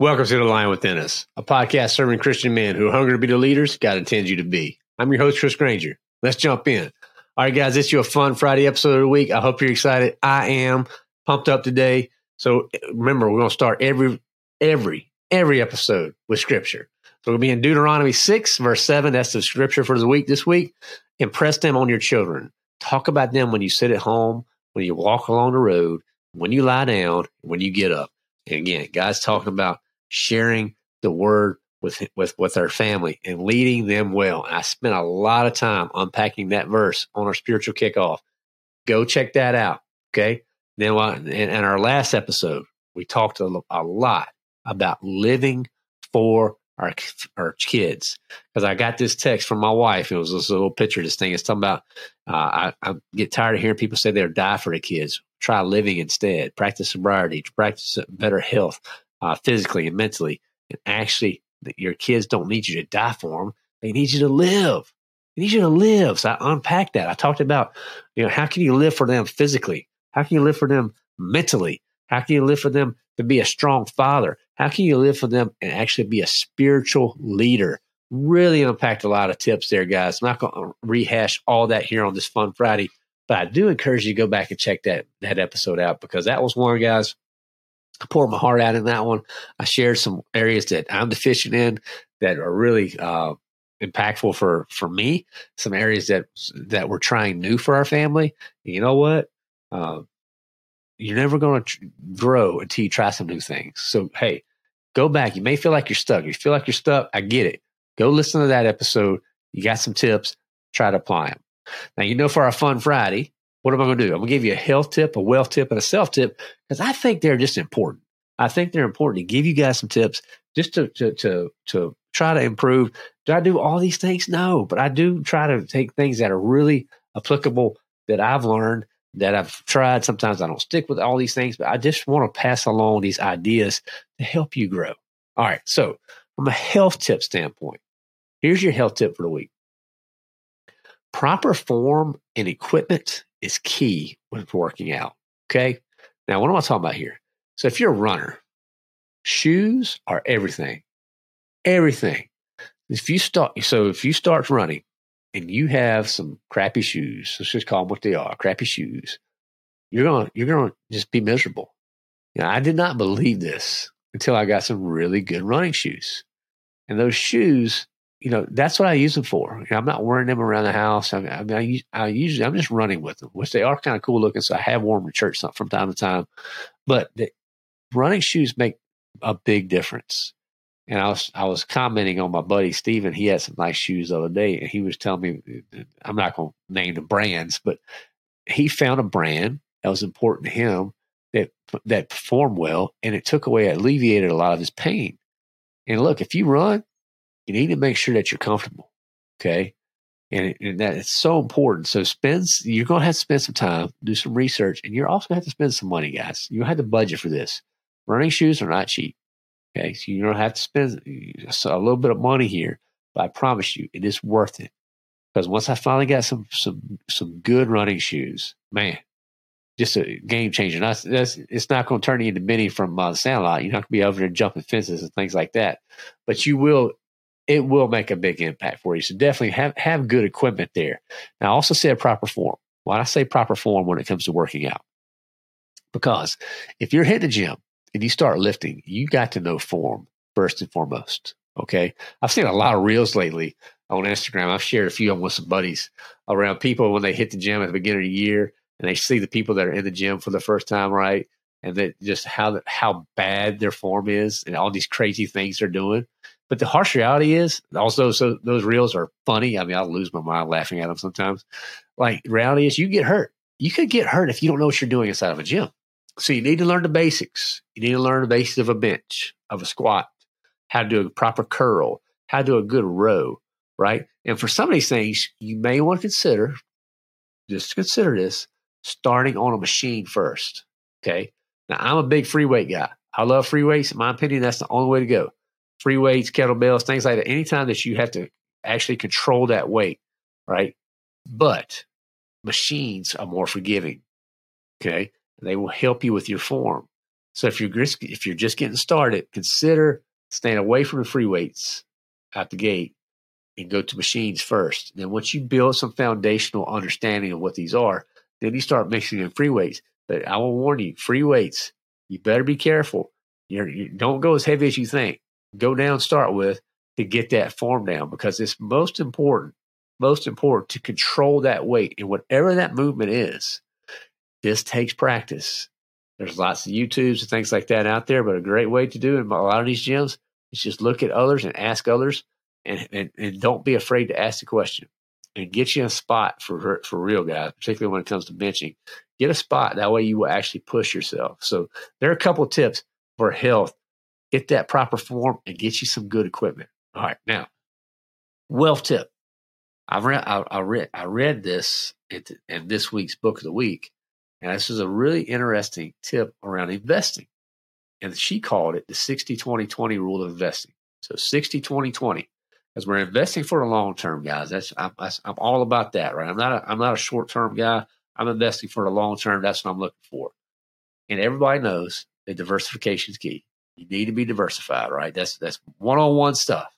Welcome to The Lion Within Us, a podcast serving Christian men who are hungry to be the leaders God intends you to be. I'm your host, Chris Granger. Let's jump in. All right, guys, it's your fun Friday episode of the week. I hope you're excited. I am pumped up today. So remember, we're going to start every, every, every episode with scripture. So we'll be in Deuteronomy 6, verse 7. That's the scripture for the week this week. Impress them on your children. Talk about them when you sit at home, when you walk along the road, when you lie down, when you get up. And again, God's talking about sharing the word with with with our family and leading them well. I spent a lot of time unpacking that verse on our spiritual kickoff. Go check that out. Okay. Then in, in our last episode, we talked a, lot about living for our our kids because I got this text from my wife. It was this little picture. This thing is talking about. Uh, I, I get tired of hearing people say they'll die for the kids. Try living instead. Practice sobriety. Practice better health uh, physically and mentally. And actually, your kids don't need you to die for them. They need you to live. They need you to live. So I unpacked that. I talked about, you know, how can you live for them physically? How can you live for them mentally? How can you live for them to be a strong father? How can you live for them and actually be a spiritual leader? Really unpacked a lot of tips there, guys. I'm not going to rehash all that here on this Fun Friday, but I do encourage you to go back and check that that episode out because that was one, guys. I poured my heart out in that one. I shared some areas that I'm deficient in that are really uh, impactful for for me. Some areas that that we're trying new for our family. And you know what? Uh, you're never going to tr- grow until you try some new things. So hey, go back. You may feel like you're stuck. You feel like you're stuck. I get it. Go listen to that episode. You got some tips. Try to apply them. Now you know for our fun Friday, what am I going to do? I'm going to give you a health tip, a wealth tip, and a self tip because I think they're just important. I think they're important to give you guys some tips just to, to, to, to try to improve. Do I do all these things? No, but I do try to take things that are really applicable that I've learned that I've tried. Sometimes I don't stick with all these things, but I just want to pass along these ideas to help you grow. All right. So, from a health tip standpoint, here's your health tip for the week proper form and equipment is key when working out. Okay. Now, what am I talking about here? So, if you're a runner, shoes are everything. Everything. If you start, so if you start running and you have some crappy shoes, let's just call them what they are, crappy shoes, you're gonna you're gonna just be miserable. Know, I did not believe this until I got some really good running shoes, and those shoes you know, that's what I use them for. You know, I'm not wearing them around the house. I mean, I, mean, I, I, usually I'm just running with them, which they are kind of cool looking. So I have worn them to church from time to time. But the running shoes make a big difference. And I was I was commenting on my buddy Steven. He had some nice shoes the other day, and he was telling me I'm not going to name the brands, but he found a brand that was important to him that that performed well, and it took away, alleviated a lot of his pain. And look, if you run, you need to make sure that you're comfortable. Okay. And, and that is so important. So spend, you're going to have to spend some time, do some research, and you're also going to have to spend some money, guys. You have to budget for this. Running shoes are not cheap. Okay. So you're going to have to spend a little bit of money here, but I promise you it is worth it. Because once I finally got some, some, some good running shoes, man, just a game changer. That's, it's not going to turn you into Benny from uh, Sandlot. You're not going to be over there jumping fences and things like that, but you will it will make a big impact for you. So definitely have, have good equipment there. Now, I also said proper form. Why I say proper form when it comes to working out? Because if you're hitting the gym and you start lifting, you got to know form first and foremost. Okay. I've seen a lot of reels lately on Instagram. I've shared a few of them with some buddies around people when they hit the gym at the beginning of the year and they see the people that are in the gym for the first time, right? And that just how how bad their form is and all these crazy things they're doing. But the harsh reality is also so those reels are funny. I mean, I'll lose my mind laughing at them sometimes. Like reality is you get hurt. You could get hurt if you don't know what you're doing inside of a gym. So you need to learn the basics. You need to learn the basics of a bench, of a squat, how to do a proper curl, how to do a good row, right? And for some of these things, you may want to consider, just consider this, starting on a machine first. Okay. Now I'm a big free weight guy. I love free weights. In my opinion, that's the only way to go. Free weights, kettlebells, things like that. Anytime that you have to actually control that weight, right? But machines are more forgiving. Okay. They will help you with your form. So if you're just, if you're just getting started, consider staying away from the free weights out the gate and go to machines first. Then once you build some foundational understanding of what these are, then you start mixing in free weights. But I will warn you, free weights, you better be careful. You're, you don't go as heavy as you think. Go down, start with to get that form down because it's most important, most important to control that weight and whatever that movement is this takes practice. There's lots of YouTubes and things like that out there, but a great way to do it in a lot of these gyms is just look at others and ask others and, and, and don't be afraid to ask the question and get you a spot for for real guys, particularly when it comes to benching. Get a spot that way you will actually push yourself. So there are a couple tips for health. Get that proper form and get you some good equipment. All right, now wealth tip. I read I, I read I read this in, in this week's book of the week, and this is a really interesting tip around investing. And she called it the 60 20 20 rule of investing. So 60 20 20. Because we're investing for the long term, guys. That's I'm, I'm all about that, right? I'm not a, I'm not a short term guy. I'm investing for the long term. That's what I'm looking for. And everybody knows that diversification is key. You need to be diversified, right? That's that's one on one stuff.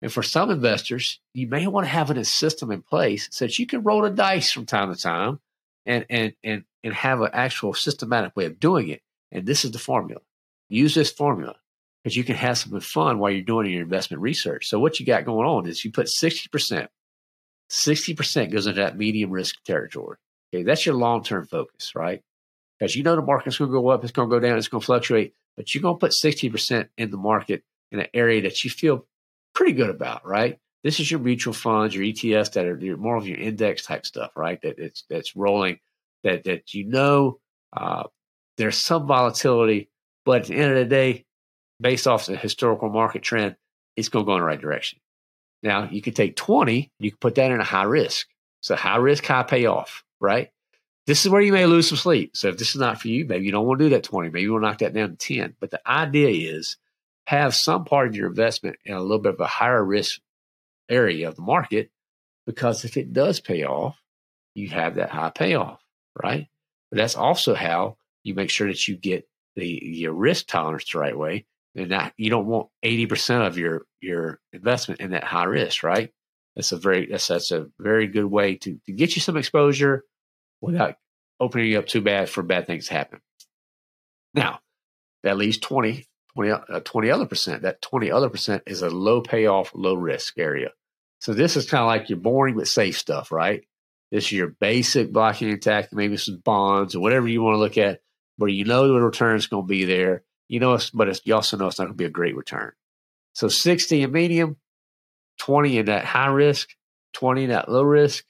And for some investors, you may want to have a system in place so that you can roll the dice from time to time and and and and have an actual systematic way of doing it. And this is the formula. Use this formula because you can have some fun while you're doing your investment research. So what you got going on is you put 60%, 60% goes into that medium risk territory. Okay, that's your long-term focus, right? Because you know the market's to go up, it's going to go down, it's going to fluctuate, but you're going to put 60% in the market in an area that you feel pretty good about, right? This is your mutual funds, your ETFs that are more of your index type stuff, right? That it's that's rolling that that you know uh, there's some volatility, but at the end of the day, based off the historical market trend, it's going to go in the right direction. Now you can take 20, you can put that in a high risk. So high risk, high payoff, right? This is where you may lose some sleep. So if this is not for you, maybe you don't want to do that 20. Maybe you want to knock that down to 10. But the idea is have some part of your investment in a little bit of a higher risk area of the market because if it does pay off, you have that high payoff right? But that's also how you make sure that you get the your risk tolerance the right way, and that you don't want eighty percent of your your investment in that high risk, right? That's a very that's that's a very good way to to get you some exposure without opening up too bad for bad things to happen. Now, that leaves 20, 20, uh, 20 other percent. That 20 other percent is a low payoff, low risk area. So this is kind of like your boring but safe stuff, right? This is your basic blocking and tackling, maybe some bonds or whatever you want to look at, where you know the return is going to be there. You know, it's, but you also know it's not going to be a great return. So 60 in medium, 20 in that high risk, 20 in that low risk.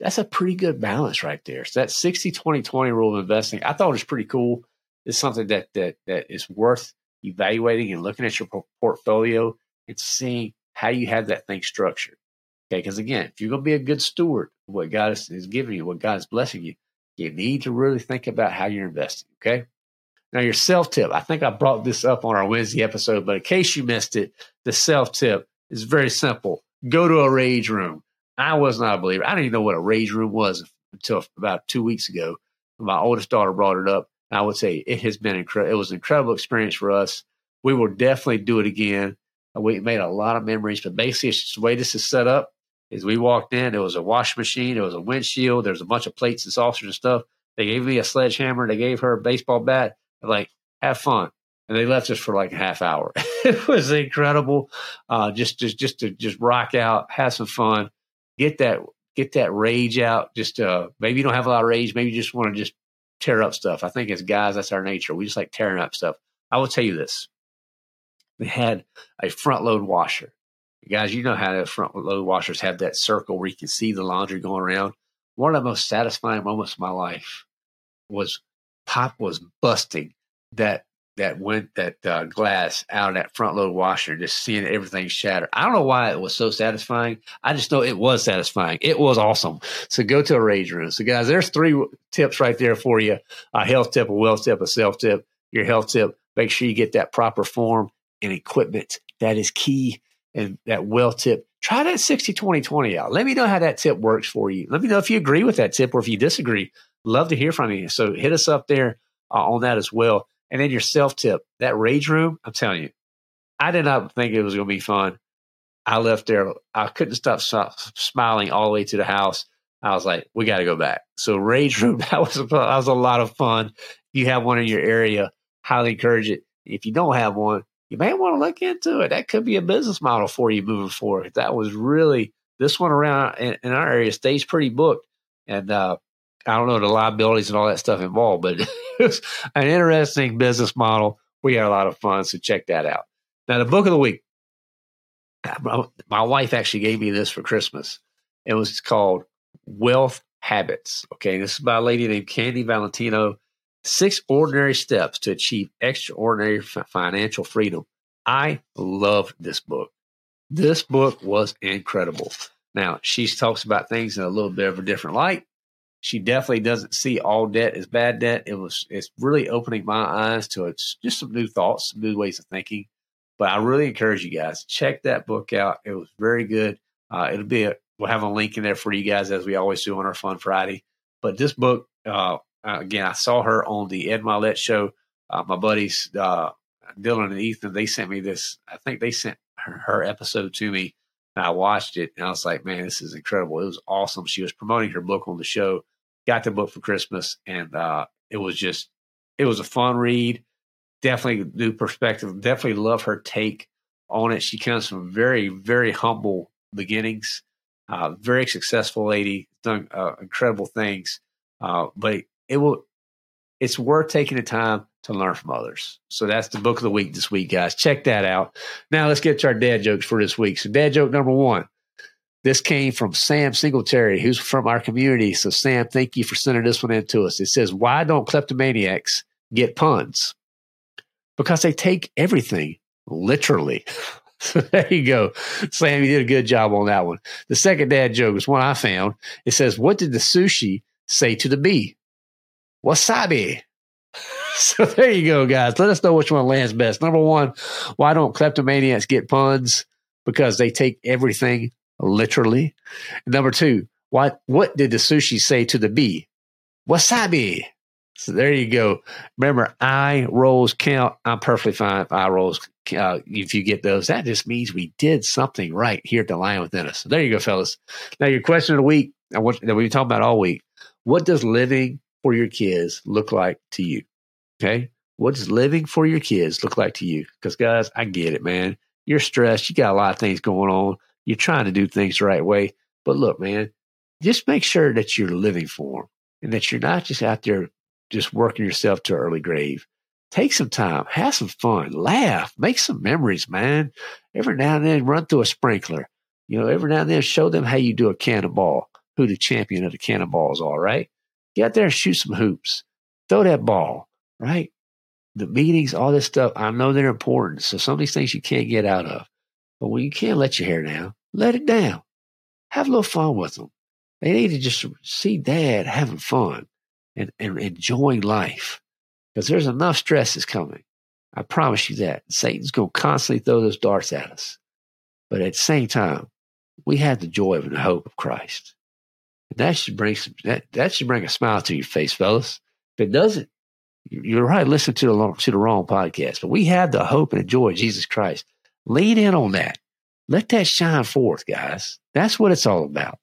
That's a pretty good balance right there. So that 60 20 20 rule of investing, I thought it was pretty cool. It's something that that that is worth evaluating and looking at your portfolio and seeing how you have that thing structured. Okay, because again, if you're going to be a good steward of what God is, is giving you, what God is blessing you, you need to really think about how you're investing. Okay. Now, your self tip, I think I brought this up on our Wednesday episode, but in case you missed it, the self tip is very simple. Go to a rage room. I was not a believer. I didn't even know what a rage room was until about two weeks ago. My oldest daughter brought it up. I would say it has been. It was an incredible experience for us. We will definitely do it again. We made a lot of memories, but basically, it's just the way this is set up is we walked in, there was a wash machine, there was a windshield, there was a bunch of plates and saucers and stuff. They gave me a sledgehammer, they gave her a baseball bat. They're like, have fun. and they left us for like a half hour. it was incredible. Uh, just, just, just to just rock out, have some fun, get that, get that rage out. Just, uh, maybe you don't have a lot of rage. Maybe you just want to just tear up stuff. I think as guys, that's our nature. We just like tearing up stuff. I will tell you this. We had a front load washer. Guys, you know how the front load washers have that circle where you can see the laundry going around. One of the most satisfying moments of my life was Pop was busting that that went that uh, glass out of that front load washer, just seeing everything shatter. I don't know why it was so satisfying. I just know it was satisfying. It was awesome. So go to a rage room. So guys, there's three tips right there for you: a health tip, a wealth tip, a self tip. Your health tip: make sure you get that proper form and equipment. That is key. And that wealth tip: try that 60 20 20 out. Let me know how that tip works for you. Let me know if you agree with that tip or if you disagree. Love to hear from you. So hit us up there uh, on that as well. And then your self tip, that rage room, I'm telling you, I did not think it was going to be fun. I left there. I couldn't stop smiling all the way to the house. I was like, we got to go back. So rage room, that was, that was a lot of fun. If you have one in your area, highly encourage it. If you don't have one, you may want to look into it. That could be a business model for you moving forward. That was really, this one around in, in our area stays pretty booked. And uh, I don't know the liabilities and all that stuff involved, but it's an interesting business model. We had a lot of fun, so check that out. Now, the book of the week. My wife actually gave me this for Christmas. It was called Wealth Habits. Okay, this is by a lady named Candy Valentino. Six ordinary steps to achieve extraordinary financial freedom. I love this book. This book was incredible. Now, she talks about things in a little bit of a different light she definitely doesn't see all debt as bad debt. It was it's really opening my eyes to it's just some new thoughts, some new ways of thinking. But I really encourage you guys check that book out. It was very good. Uh, it'll be a, we'll have a link in there for you guys as we always do on our Fun Friday. But this book, uh, again, I saw her on the Ed Mylett show. Uh, my buddies uh, Dylan and Ethan, they sent me this. I think they sent her, her episode to me. And I watched it and I was like, man, this is incredible. It was awesome. She was promoting her book on the show got the book for Christmas, and uh, it was just it was a fun read. Definitely new perspective. Definitely love her take on it. She comes from very very humble beginnings. Uh, very successful lady, done uh, incredible things. Uh, but it will it's worth taking the time to learn from others. So that's the book of the week this week, guys. Check that out. Now let's get to our dad jokes for this week. So dad joke number one. This came from Sam Singletary, who's from our community. So, Sam, thank you for sending this one in to us. It says, Why don't kleptomaniacs get puns? Because they take everything literally. so, there you go. Sam, you did a good job on that one. The second dad joke is one I found. It says, What did the sushi say to the bee? Wasabi. so, there you go, guys. Let us know which one lands best. Number one, why don't kleptomaniacs get puns? Because they take everything literally. Number two, what what did the sushi say to the bee? Wasabi. So there you go. Remember, eye rolls count. I'm perfectly fine if eye rolls. Uh, if you get those, that just means we did something right here at the Lion Within Us. So there you go, fellas. Now your question of the week, that we've been talking about all week. What does living for your kids look like to you? Okay, what does living for your kids look like to you? Because guys, I get it, man. You're stressed. You got a lot of things going on. You're trying to do things the right way. But look, man, just make sure that you're living for them and that you're not just out there just working yourself to early grave. Take some time, have some fun, laugh, make some memories, man. Every now and then, run through a sprinkler. You know, every now and then, show them how you do a cannonball, who the champion of the cannonballs are, right? Get out there and shoot some hoops. Throw that ball, right? The meetings, all this stuff, I know they're important. So some of these things you can't get out of. But when you can't let your hair down, let it down. Have a little fun with them. They need to just see dad having fun and, and enjoying life because there's enough stress that's coming. I promise you that. Satan's going to constantly throw those darts at us. But at the same time, we have the joy of the hope of Christ. And that should bring some, that, that should bring a smile to your face, fellas. If it doesn't, you're right. Listen to the, to the wrong podcast. But we have the hope and the joy of Jesus Christ. Lean in on that. Let that shine forth, guys. That's what it's all about.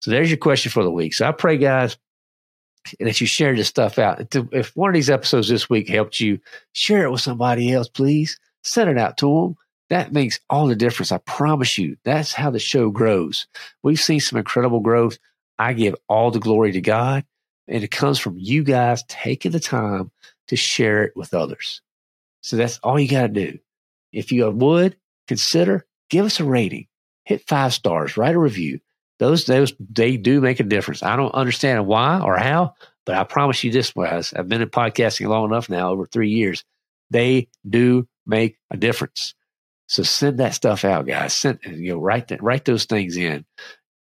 So there's your question for the week. So I pray, guys, and that you share this stuff out. If one of these episodes this week helped you, share it with somebody else, please. Send it out to them. That makes all the difference. I promise you. That's how the show grows. We've seen some incredible growth. I give all the glory to God, and it comes from you guys taking the time to share it with others. So that's all you got to do. If you would consider, give us a rating, hit five stars, write a review. Those, those, they do make a difference. I don't understand why or how, but I promise you this guys. I've been in podcasting long enough now, over three years. They do make a difference. So send that stuff out, guys. Send, you know, write that, write those things in.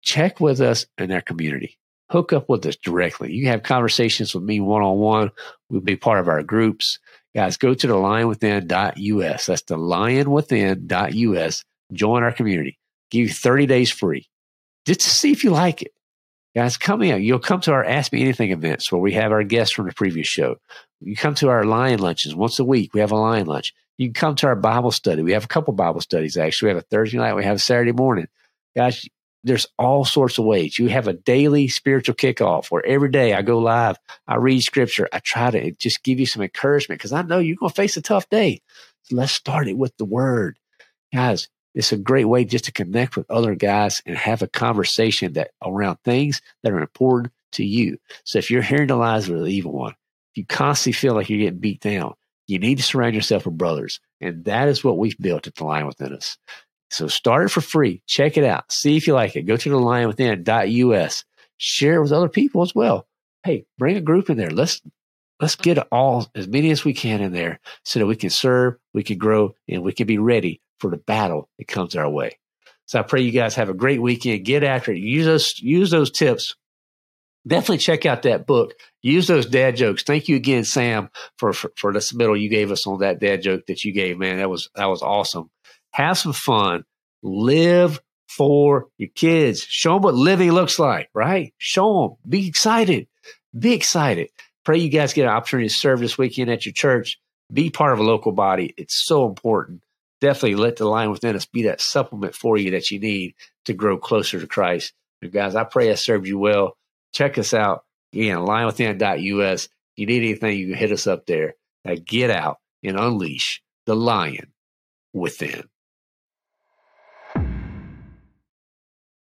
Check with us in our community. Hook up with us directly. You have conversations with me one on one. We'll be part of our groups. Guys, go to the lionwithin.us. That's the lionwithin.us. Join our community. Give you 30 days free just to see if you like it. Guys, come in. You'll come to our Ask Me Anything events where we have our guests from the previous show. You come to our Lion lunches once a week. We have a Lion lunch. You can come to our Bible study. We have a couple Bible studies, actually. We have a Thursday night. We have a Saturday morning. Guys, there's all sorts of ways. You have a daily spiritual kickoff where every day I go live, I read scripture, I try to just give you some encouragement because I know you're going to face a tough day. So let's start it with the word. Guys, it's a great way just to connect with other guys and have a conversation that around things that are important to you. So if you're hearing the lies of the evil one, if you constantly feel like you're getting beat down, you need to surround yourself with brothers. And that is what we've built at the Lion Within Us. So start it for free. Check it out. See if you like it. Go to the lionwithin.us. Share it with other people as well. Hey, bring a group in there. Let's let's get all as many as we can in there so that we can serve, we can grow, and we can be ready for the battle that comes our way. So I pray you guys have a great weekend. Get after it. Use those use those tips. Definitely check out that book. Use those dad jokes. Thank you again, Sam, for, for, for the submittal you gave us on that dad joke that you gave. Man, that was that was awesome. Have some fun. Live for your kids. Show them what living looks like, right? Show them. Be excited. Be excited. Pray you guys get an opportunity to serve this weekend at your church. Be part of a local body. It's so important. Definitely let the Lion Within Us be that supplement for you that you need to grow closer to Christ. And guys, I pray I served you well. Check us out. Again, lionwithin.us. If you need anything, you can hit us up there. Now get out and unleash the lion within.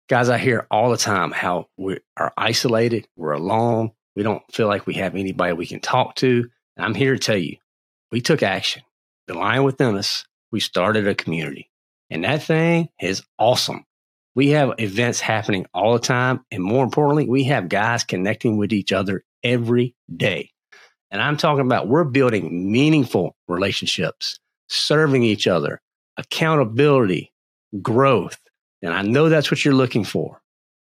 Guys, I hear all the time how we are isolated, we're alone, we don't feel like we have anybody we can talk to. And I'm here to tell you, we took action. The Lion Within Us, we started a community. And that thing is awesome. We have events happening all the time. And more importantly, we have guys connecting with each other every day. And I'm talking about we're building meaningful relationships, serving each other, accountability, growth. And I know that's what you're looking for.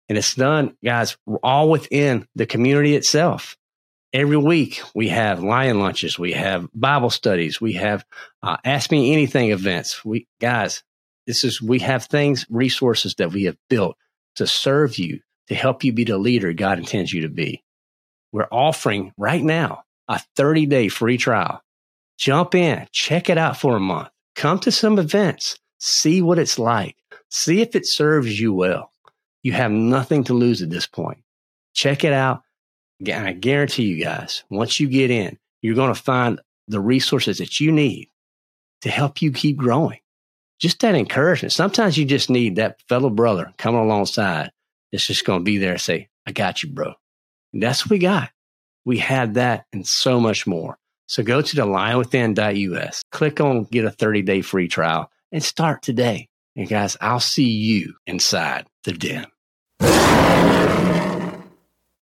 And it's done, guys, all within the community itself. Every week we have lion lunches, we have Bible studies, we have uh, Ask Me Anything events. We guys, this is we have things, resources that we have built to serve you, to help you be the leader God intends you to be. We're offering right now a 30 day free trial. Jump in, check it out for a month. Come to some events, see what it's like. See if it serves you well. You have nothing to lose at this point. Check it out. And I guarantee you guys, once you get in, you're going to find the resources that you need to help you keep growing. Just that encouragement. Sometimes you just need that fellow brother coming alongside that's just going to be there and say, I got you, bro. And that's what we got. We have that and so much more. So go to the lionwithin.us, click on get a 30 day free trial and start today. And guys, I'll see you inside the den.